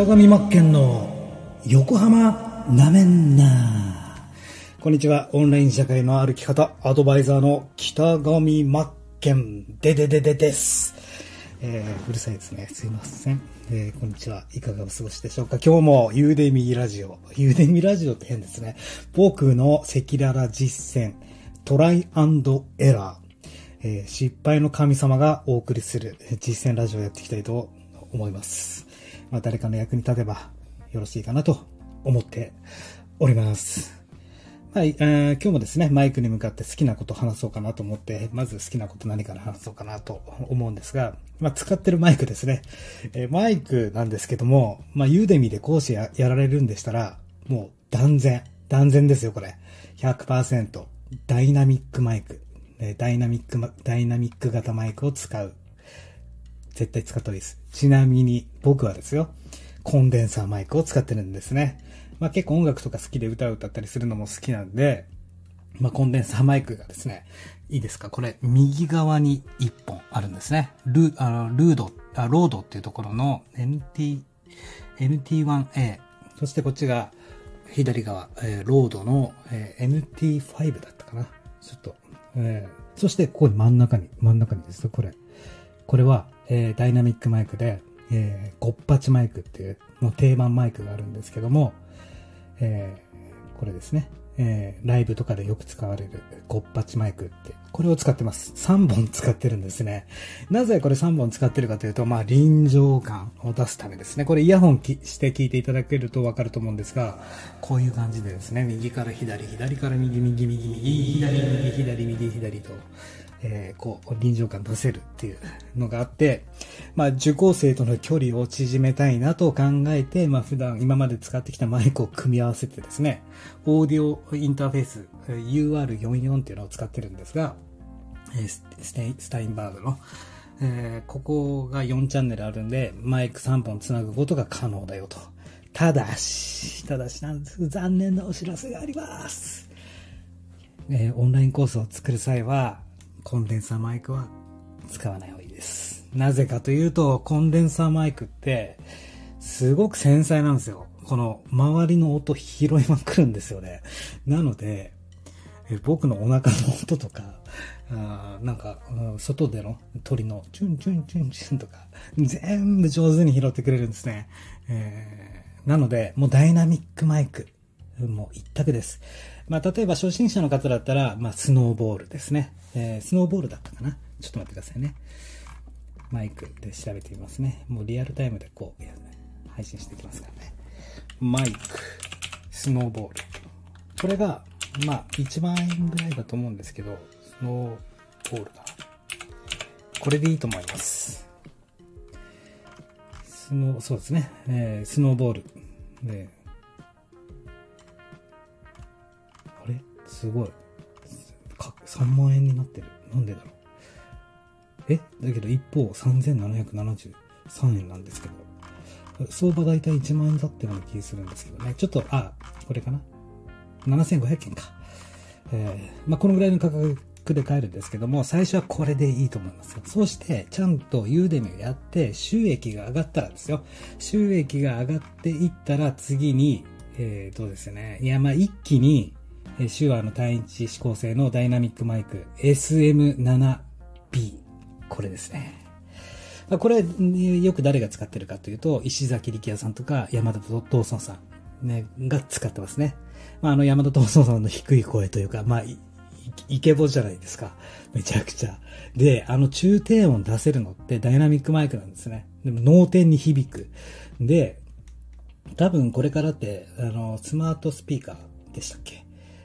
北上真剣の横浜なめんなこんにちはオンライン社会の歩き方アドバイザーの北上真剣ででででですえー、うるさいですね。すいません。えー、こんにちは。いかがお過ごしでしょうか今日もゆうでみラジオ。ゆうでみラジオって変ですね。僕の赤裸々実践、トライアンドエラー。えー、失敗の神様がお送りする実践ラジオをやっていきたいと思います。まあ、誰かの役に立てばよろしいかなと思っております。はい、えー、今日もですね、マイクに向かって好きなこと話そうかなと思って、まず好きなこと何から話そうかなと思うんですが、まあ、使ってるマイクですね。えー、マイクなんですけども、まあ、ユーデミで講師ややられるんでしたら、もう断然、断然ですよ、これ。100%。ダイナミックマイク。ダイナミック、ダイナミック型マイクを使う。絶対使った方がいいです。ちなみに、僕はですよ、コンデンサーマイクを使ってるんですね。まあ結構音楽とか好きで歌を歌ったりするのも好きなんで、まあコンデンサーマイクがですね、いいですか？これ、右側に1本あるんですね。ルあのルード、あロードっていうところの NT、NT1A。そしてこっちが左側、えー、ロードの、えー、NT5 だったかな。ちょっと、えー、そしてここに真ん中に、真ん中にですこれ。これは、えー、ダイナミックマイクで、えー、ゴッパチマイクっていう、もう定番マイクがあるんですけども、えー、これですね。えー、ライブとかでよく使われるゴッパチマイクって、これを使ってます。3本使ってるんですね。なぜこれ3本使ってるかというと、まあ臨場感を出すためですね。これイヤホンして聞いていただけるとわかると思うんですが、こういう感じでですね、右から左、左から右、右、右、右、左、右、左、右、左と、えー、こう、臨場感出せるっていうのがあって、まあ、受講生との距離を縮めたいなと考えて、まあ、普段今まで使ってきたマイクを組み合わせてですね、オーディオインターフェース UR44 っていうのを使ってるんですが、えー、スタインバーグの、えー、ここが4チャンネルあるんで、マイク3本つなぐことが可能だよと。ただし、ただしなんです。残念なお知らせがあります。えー、オンラインコースを作る際は、コンデンサーマイクは使わない方がいいです。なぜかというと、コンデンサーマイクって、すごく繊細なんですよ。この周りの音拾いまくるんですよね。なので、僕のお腹の音とか、あなんか、外での鳥のチュンチュンチュンチュンとか、全部上手に拾ってくれるんですね。えー、なので、もうダイナミックマイク。もう一択です。まあ、例えば初心者の方だったら、まあ、スノーボールですね。えー、スノーボールだったかな？ちょっと待ってくださいね。マイクで調べてみますね。もうリアルタイムでこう、配信していきますからね。マイク、スノーボール。これが、まあ、1万円ぐらいだと思うんですけど、スノーボールだ。これでいいと思います。スノー、そうですね。えー、スノーボール。で、あれ？すごい。3万円になってる。なんでだろう。え？だけど一方3773円なんですけど、相場大体1万円だったような気するんですけどね。ちょっと、あ、これかな ?7500 円か。えー、まあ、このぐらいの価格で買えるんですけども、最初はこれでいいと思いますよ。そして、ちゃんとユーデミをやって、収益が上がったらですよ。収益が上がっていったら、次に、えー、どうですね。いや、まあ、一気に、え手話の単一指向性のダイナミックマイク SM7B。これですね。これ、よく誰が使ってるかというと、石崎力也さんとか山田道尊さん、ね、が使ってますね。まあ、あの山田道尊さんの低い声というか、まあ、イケボじゃないですか。めちゃくちゃ。で、あの中低音出せるのってダイナミックマイクなんですね。でも脳天に響く。で、多分これからって、あの、スマートスピーカーでしたっけ？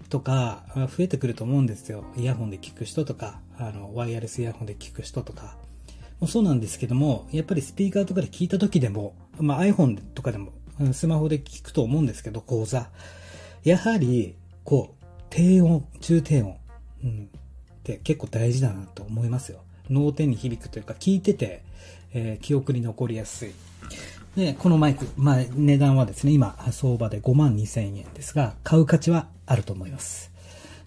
とか、増えてくると思うんですよ。イヤホンで聞く人とか、あの、ワイヤレスイヤホンで聞く人とか。もそうなんですけども、やっぱりスピーカーとかで聞いた時でも、まあ iPhone とかでも、スマホで聞くと思うんですけど、講座。やはり、こう、低音、中低音、うん、って結構大事だなと思いますよ。脳天に響くというか、聞いてて、えー、記憶に残りやすい。で、このマイク、まあ、値段はですね、今、相場で5万2千円ですが、買う価値はあると思います。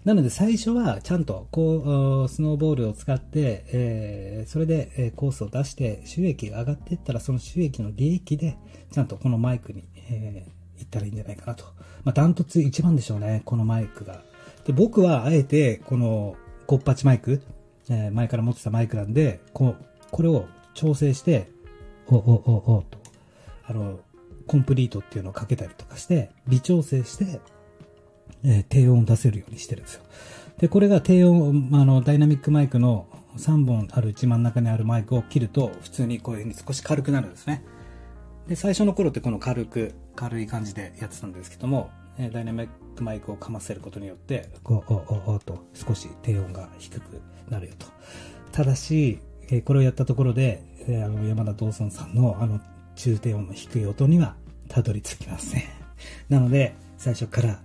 なので最初はちゃんとこう、スノーボールを使って、えー、それで、コースを出して収益が上がっていったらその収益の利益でちゃんとこのマイクに、えー、行ったらいいんじゃないかなと。まあ、ダントツ一番でしょうね、このマイクが。で、僕はあえてこのコッパチマイク、えー、前から持ってたマイクなんで、こうこれを調整して、お、お、お、お、と、あの、コンプリートっていうのをかけたりとかして、微調整して、えー、低音を出せるようにしてるんですよ。で、これが低音、あの、ダイナミックマイクの3本ある一番中にあるマイクを切ると、普通にこういう風に少し軽くなるんですね。で、最初の頃ってこの軽く、軽い感じでやってたんですけども、えダイナミックマイクをかませることによって、こう、お、お、おと少し低音が低くなるよと。ただし、えこれをやったところで、えあの、山田道尊さんのあの、中低音の低い音にはたどり着きません。なので、最初から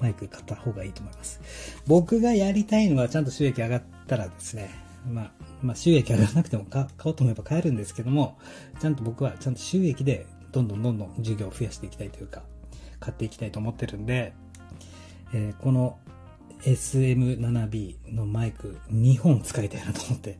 マイク買った方がいいと思います。僕がやりたいのはちゃんと収益上がったらですね、まあ、まあ、収益上がらなくても買おうと思えば買えるんですけども、ちゃんと僕はちゃんと収益でどんどんどんどん事業を増やしていきたいというか、買っていきたいと思ってるんで、えー、この SM7B のマイク2本使いたいなと思って、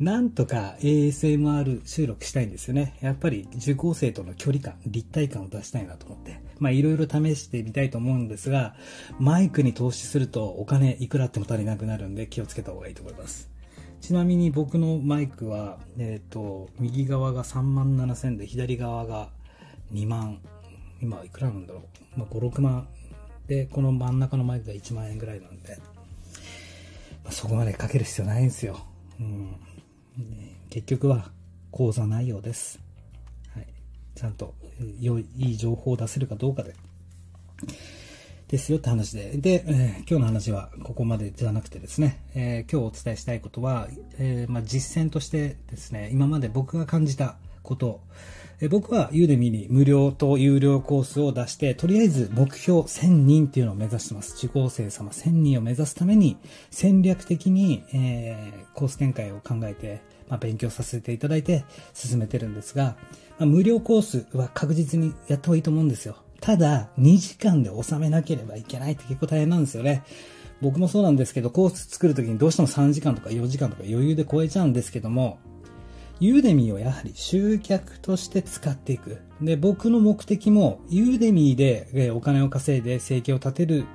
なんとか ASMR 収録したいんですよね。やっぱり受講生との距離感、立体感を出したいなと思って。まあいろいろ試してみたいと思うんですが、マイクに投資するとお金いくらあっても足りなくなるんで気をつけた方がいいと思います。ちなみに僕のマイクは、えっ、ー、と、右側が3万7千で左側が2万、今いくらなんだろう。まあ5、6万で、この真ん中のマイクが1万円ぐらいなんで、まあ、そこまでかける必要ないんですよ。うん。結局は講座内容です。はい。ちゃんと良い、いい情報を出せるかどうかで。ですよって話で。で、えー、今日の話はここまでじゃなくてですね、えー、今日お伝えしたいことは、えー、まあ、実践としてですね、今まで僕が感じたこと、え僕はユーデミに無料と有料コースを出して、とりあえず目標1000人っていうのを目指してます。受講生様1000人を目指すために、戦略的に、えー、コース展開を考えて、まあ、勉強させていただいて進めてるんですが、まあ、無料コースは確実にやった方がいいと思うんですよ。ただ、2時間で収めなければいけないって結構大変なんですよね。僕もそうなんですけど、コース作るときにどうしても3時間とか4時間とか余裕で超えちゃうんですけども、ユーデミーをやはり集客として使っていく。で、僕の目的も、ユーデミーでお金を稼いで生計を立てる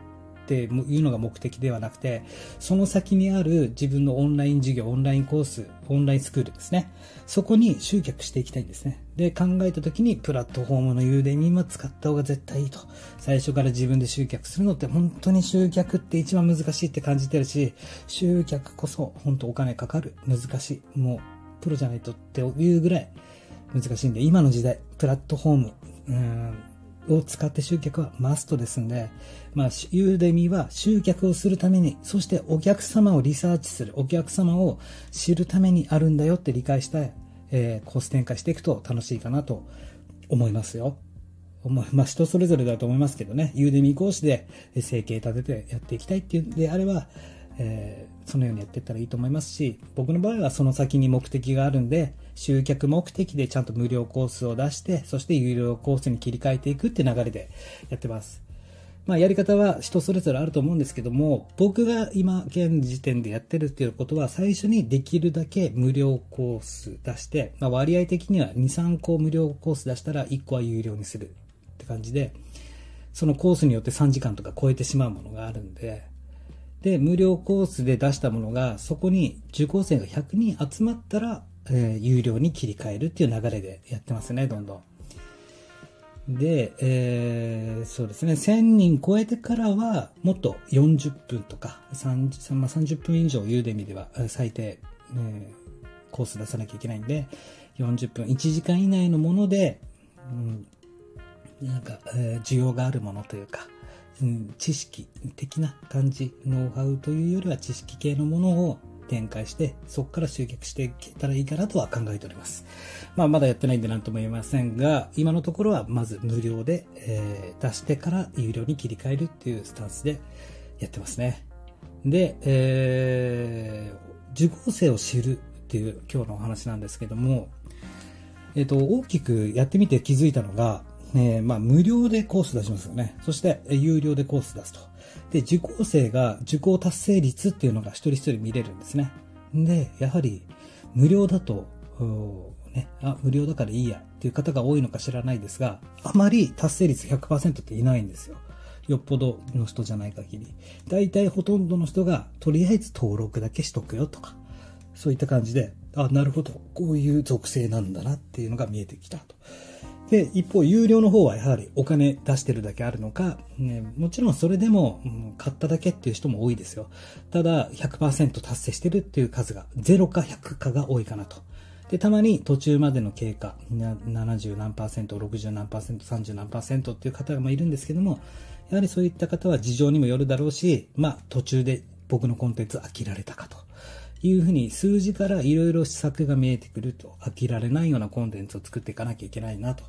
っていうのが目的ではなくて、その先にある自分のオンライン授業、オンラインコース、オンラインスクールですね。そこに集客していきたいんですね。で、考えた時にプラットフォームのユーデミーも使った方が絶対いいと。最初から自分で集客するのって本当に集客って一番難しいって感じてるし、集客こそ本当お金かかる。難しい。もうプロじゃないとっていうぐらい難しいんで、今の時代、プラットフォーム、を使って集客はマストですんで、まあ、ユーデミは集客をするために、そしてお客様をリサーチする、お客様を知るためにあるんだよって理解した、えー、コース展開していくと楽しいかなと思いますよ。まあ、人それぞれだと思いますけどね、ユーデミ講師で生計立ててやっていきたいっていうんであれば、えー、そのようにやっていったらいいと思いますし、僕の場合はその先に目的があるんで、集客目的でちゃんと無料コースを出して、そして有料コースに切り替えていくって流れでやってます。まあ、やり方は人それぞれあると思うんですけども、僕が今現時点でやってるっていうことは、最初にできるだけ無料コース出して、まあ、割合的には2、3個無料コース出したら1個は有料にするって感じで、そのコースによって3時間とか超えてしまうものがあるんで、で、無料コースで出したものが、そこに受講生が100人集まったら、えー、有料に切り替えるっていう流れでやってますね、どんどん。で、えー、そうですね、1000人超えてからは、もっと40分とか、30, まあ、30分以上ユーデミでは最低、えー、コース出さなきゃいけないんで、40分、1時間以内のもので、うん、なんか、えー、需要があるものというか、うん、知識的な感じ、ノウハウというよりは知識系のものを展開して、そこから集客していけたらいいかなとは考えております。まあ、まだやってないんで何とも言えませんが、今のところはまず無料で、えー、出してから有料に切り替えるっていうスタンスでやってますね。で、えー、受講生を知るっていう今日のお話なんですけども、えっ、ー、と、大きくやってみて気づいたのが、えー、まあ、無料でコース出しますよね。そして、有料でコース出すと。で、受講生が受講達成率っていうのが一人一人見れるんですね。で、やはり、無料だと、ね、あ、無料だからいいやっていう方が多いのか知らないですが、あまり達成率100%っていないんですよ。よっぽどの人じゃない限り。大体ほとんどの人が、とりあえず登録だけしとくよとか、そういった感じで、あ、なるほど、こういう属性なんだなっていうのが見えてきたと。で、一方、有料の方はやはりお金出してるだけあるのか、ね、もちろんそれでも、うん、買っただけっていう人も多いですよ。ただ、100%達成してるっていう数が0か100かが多いかなと。で、たまに途中までの経過、70何パーセント、60何パーセント、30何パーセントっていう方もいるんですけども、やはりそういった方は事情にもよるだろうし、まあ、途中で僕のコンテンツ飽きられたかと。いうふうに数字からいろいろ施策が見えてくると飽きられないようなコンテンツを作っていかなきゃいけないなと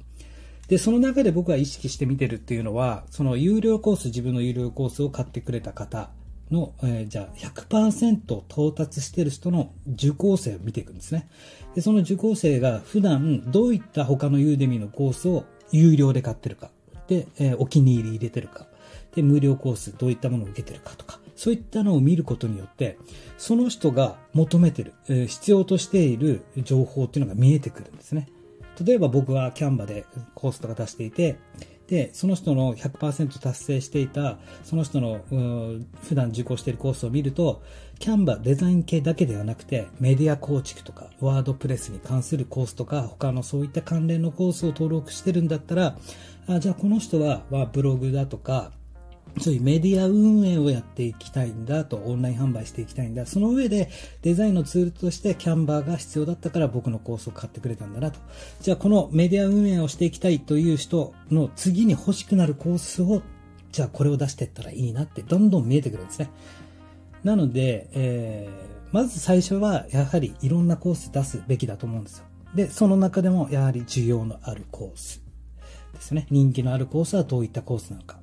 で、その中で僕は意識して見てるっていうのは、その有料コース、自分の有料コースを買ってくれた方の、えー、じゃあ100%到達してる人の受講生を見ていくんですね。で、その受講生が普段どういった他のユーデミーのコースを有料で買ってるか。で、えー、お気に入り入れてるか。で、無料コースどういったものを受けてるかとか。そういったのを見ることによって、その人が求めてる、えー、必要としている情報っていうのが見えてくるんですね。例えば僕はキャンバでコースとか出していて、で、その人の100%達成していた、その人の普段受講しているコースを見ると、キャンバデザイン系だけではなくて、メディア構築とか、ワードプレスに関するコースとか、他のそういった関連のコースを登録してるんだったら、あじゃあこの人は、はブログだとか、そういうメディア運営をやっていきたいんだと、オンライン販売していきたいんだ。その上でデザインのツールとしてキャンバーが必要だったから僕のコースを買ってくれたんだなと。じゃあこのメディア運営をしていきたいという人の次に欲しくなるコースを、じゃあこれを出していったらいいなってどんどん見えてくるんですね。なので、えー、まず最初はやはりいろんなコース出すべきだと思うんですよ。で、その中でもやはり需要のあるコースですね。人気のあるコースはどういったコースなのか。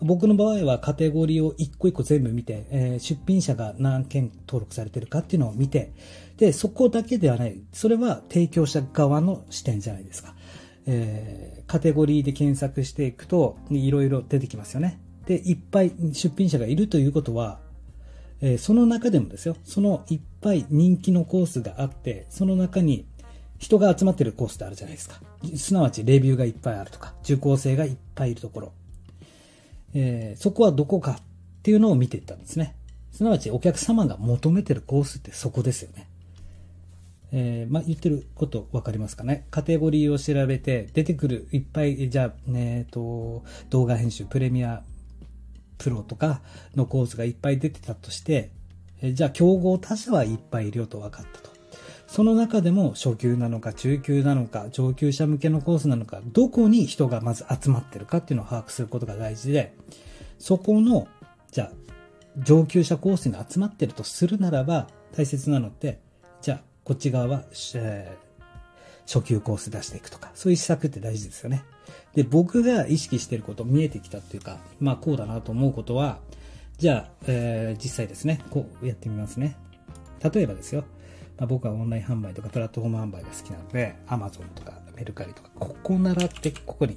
僕の場合はカテゴリーを一個一個全部見て、えー、出品者が何件登録されてるかっていうのを見て、で、そこだけではない。それは提供者側の視点じゃないですか。えー、カテゴリーで検索していくと、いろいろ出てきますよね。で、いっぱい出品者がいるということは、えー、その中でもですよ、そのいっぱい人気のコースがあって、その中に人が集まってるコースってあるじゃないですか。すなわちレビューがいっぱいあるとか、受講生がいっぱいいるところ。えー、そこはどこかっていうのを見ていったんですね。すなわちお客様が求めてるコースってそこですよね。えー、まあ、言ってること分かりますかね。カテゴリーを調べて、出てくるいっぱい、じゃあ、え、ー、と、動画編集、プレミアプロとかのコースがいっぱい出てたとして、え、じゃあ、競合他社はいっぱいいるよと分かったと。その中でも初級なのか中級なのか上級者向けのコースなのかどこに人がまず集まってるかっていうのを把握することが大事でそこのじゃあ上級者コースに集まってるとするならば大切なのってじゃあこっち側は、えー、初級コース出していくとかそういう施策って大事ですよね。で僕が意識してること見えてきたっていうかまあこうだなと思うことはじゃあ、えー、実際ですねこうやってみますね。例えばですよ。まあ、僕はオンライン販売とかプラットフォーム販売が好きなので、Amazon とかメルカリとか、ここならってここに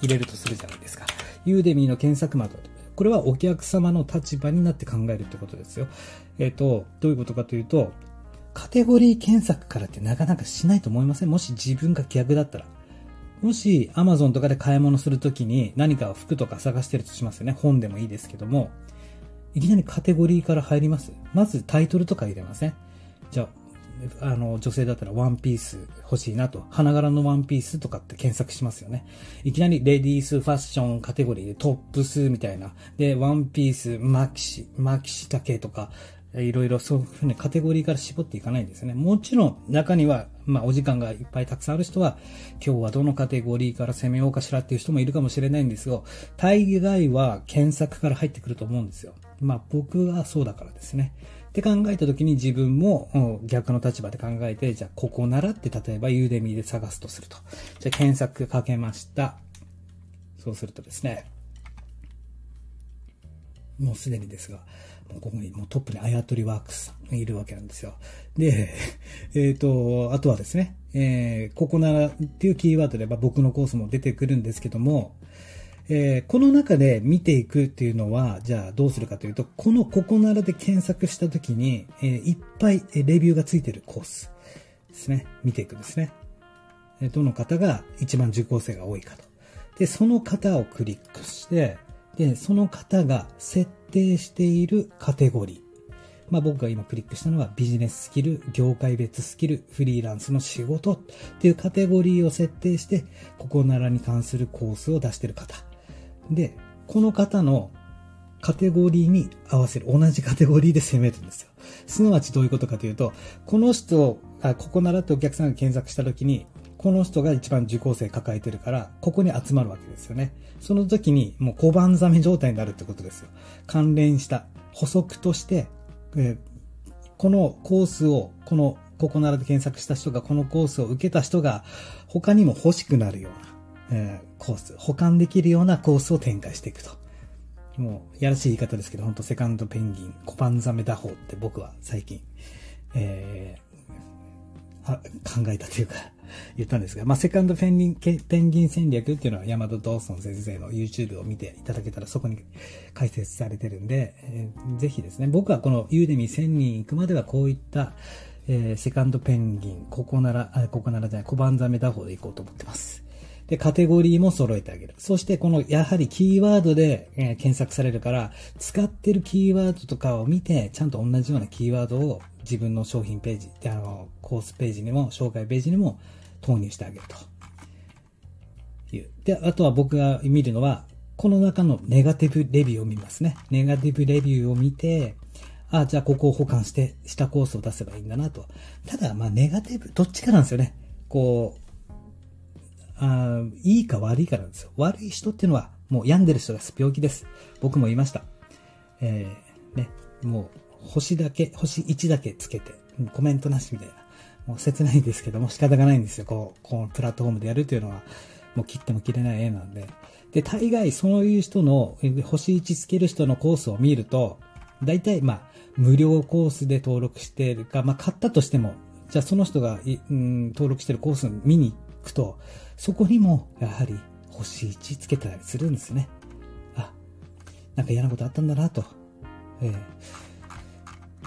入れるとするじゃないですか。ユーデミーの検索窓。これはお客様の立場になって考えるってことですよ。えっ、ー、と、どういうことかというと、カテゴリー検索からってなかなかしないと思いません？もし自分が逆だったら。もし Amazon とかで買い物するときに何か服とか探してるとしますよね。本でもいいですけども。いきなりカテゴリーから入りますまずタイトルとか入れませんじゃあ、あの、女性だったらワンピース欲しいなと、花柄のワンピースとかって検索しますよね。いきなりレディースファッションカテゴリーでトップスみたいな。で、ワンピース、マキシ、マキシ丈とか、いろいろそういうふうにカテゴリーから絞っていかないんですね。もちろん中には、まあお時間がいっぱいたくさんある人は、今日はどのカテゴリーから攻めようかしらっていう人もいるかもしれないんですが、大概は検索から入ってくると思うんですよ。まあ僕はそうだからですね。って考えた時に自分も逆の立場で考えて、じゃあここならって例えばユーデミーで探すとすると。じゃあ検索かけました。そうするとですね、もうすでにですが、もうここにもうトップにあやとりワークスさんいるわけなんですよ。で、えっ、と、あとはですね、えー、ここならっていうキーワードで僕のコースも出てくるんですけども、えー、この中で見ていくっていうのは、じゃあどうするかというと、このここならで検索したときに、えー、いっぱいレビューがついてるコースですね。見ていくんですね。どの方が一番受講生が多いかと。で、その方をクリックして、で、その方が設定しているカテゴリー。まあ僕が今クリックしたのはビジネススキル、業界別スキル、フリーランスの仕事っていうカテゴリーを設定して、ここならに関するコースを出してる方。で、この方のカテゴリーに合わせる、同じカテゴリーで攻めるんですよ。すなわちどういうことかというと、この人、あここならってお客さんが検索した時に、この人が一番受講生抱えてるから、ここに集まるわけですよね。その時にもう小判ザメ状態になるってことですよ。関連した補足として、えー、このコースを、この、ここならで検索した人がこのコースを受けた人が他にも欲しくなるような、えー、コース、保管できるようなコースを展開していくと。もう、やらしい言い方ですけど、本当セカンドペンギン、コパンザメ打法って僕は最近、えー、考えたというか 言ったんですが、まあ、セカンドペンギン、ペンギン戦略っていうのは、ヤマト・ドーソン先生の YouTube を見ていただけたら、そこに解説されてるんで、えー、ぜひですね、僕はこのユーデミ1000人行くまではこういった、えー、セカンドペンギン、ここなら、あ、ここならじゃない、小判ザメ打法で行こうと思ってます。で、カテゴリーも揃えてあげる。そして、この、やはりキーワードで、えー、検索されるから、使ってるキーワードとかを見て、ちゃんと同じようなキーワードを自分の商品ページ、あの、コースページにも、紹介ページにも投入してあげるという。で、あとは僕が見るのは、この中のネガティブレビューを見ますね。ネガティブレビューを見て、あ、じゃあここを保管して、したコースを出せばいいんだなと。ただ、まあ、ネガティブ、どっちかなんですよね。こう、あいいか悪いかなんですよ。悪い人っていうのは、もう病んでる人です。病気です。僕も言いました。えー、ね、もう、星だけ、星1だけつけて、コメントなしみたいな。もう切ないんですけども仕方がないんですよ。こう、このプラットフォームでやるというのは、もう切っても切れない絵なんで。で、大概そういう人の、星1つける人のコースを見ると、大体、まあ、無料コースで登録しているか、まあ、買ったとしても、じゃあその人が、うん、登録してるコース見に行くと、そこにも、やはり、星1つけたりするんですね。あ、なんか嫌なことあったんだなと。え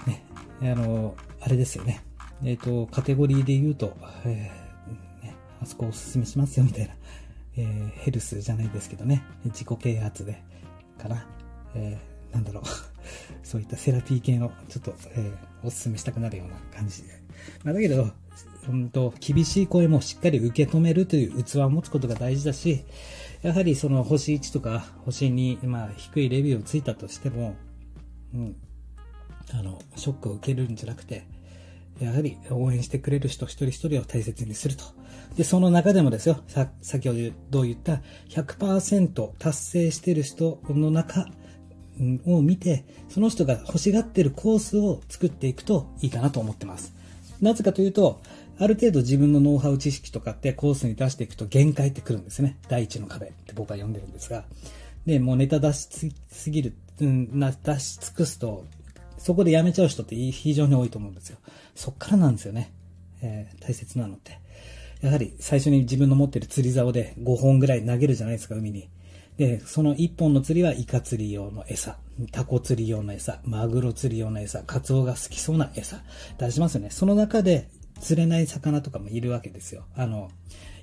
ー、ね、あの、あれですよね。えっ、ー、と、カテゴリーで言うと、えー、ね、あそこおすすめしますよみたいな、えー、ヘルスじゃないですけどね、自己啓発で、かな、えー、なんだろう、そういったセラピー系の、ちょっと、えー、おすすめしたくなるような感じで。まあ、だけど、うんと、厳しい声もしっかり受け止めるという器を持つことが大事だし、やはりその星1とか星2、まあ低いレビューをついたとしても、うん、あの、ショックを受けるんじゃなくて、やはり応援してくれる人一人一人を大切にすると。で、その中でもですよ、さ、先ほど言った100%達成してる人の中を見て、その人が欲しがってるコースを作っていくといいかなと思ってます。なぜかというと、ある程度自分のノウハウ知識とかってコースに出していくと限界ってくるんですね。第一の壁って僕は読んでるんですが。で、もうネタ出しすぎる、うん、出し尽くすとそこでやめちゃう人って非常に多いと思うんですよ。そっからなんですよね。えー、大切なのって。やはり最初に自分の持ってる釣り竿で5本ぐらい投げるじゃないですか、海に。で、その1本の釣りはイカ釣り用の餌、タコ釣り用の餌、マグロ釣り用の餌、カツオが好きそうな餌出しますよね。その中で釣れない魚とかもいるわけですよ。あの、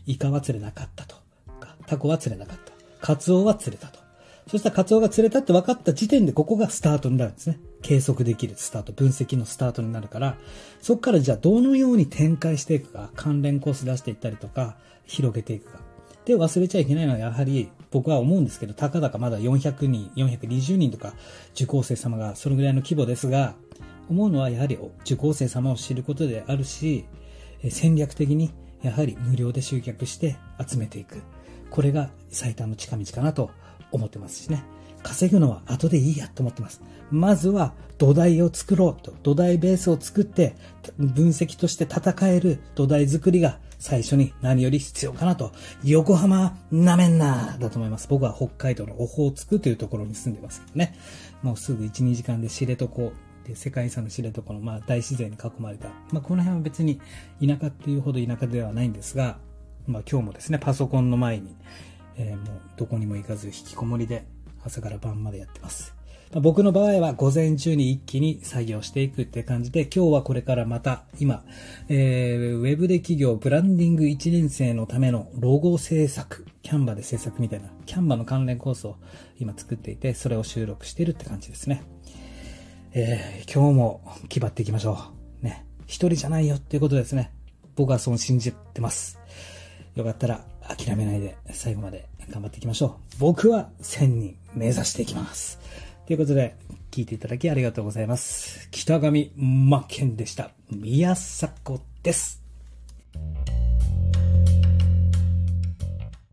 イカは釣れなかったとか、タコは釣れなかった。カツオは釣れたと。そしたらカツオが釣れたって分かった時点でここがスタートになるんですね。計測できるスタート、分析のスタートになるから、そこからじゃあどのように展開していくか、関連コース出していったりとか、広げていくか。で、忘れちゃいけないのはやはり、僕は思うんですけど、たかだかまだ400人、420人とか、受講生様がそのぐらいの規模ですが、思うのはやはり受講生様を知ることであるし、戦略的にやはり無料で集客して集めていく。これが最短の近道かなと思ってますしね。稼ぐのは後でいいやと思ってます。まずは土台を作ろうと、土台ベースを作って分析として戦える土台作りが最初に何より必要かなと。横浜なめんなだと思います。僕は北海道のオホーツクというところに住んでますけどね。もうすぐ1、2時間で知床で世界遺産の知床の、まあ、大自然に囲まれた、まあ、この辺は別に田舎っていうほど田舎ではないんですが、まあ、今日もですね、パソコンの前に、えー、もうどこにも行かず引きこもりで朝から晩までやってます。まあ、僕の場合は午前中に一気に作業していくって感じで、今日はこれからまた今、えー、ウェブで企業ブランディング1年生のためのロゴ制作、キャンバで制作みたいな、キャンバの関連コースを今作っていて、それを収録しているって感じですね。えー、今日も気張っていきましょう。ね。一人じゃないよっていうことですね。僕はそう信じてます。よかったら諦めないで最後まで頑張っていきましょう。僕は1000人目指していきます。ということで、聞いていただきありがとうございます。北上真剣でした。宮迫です。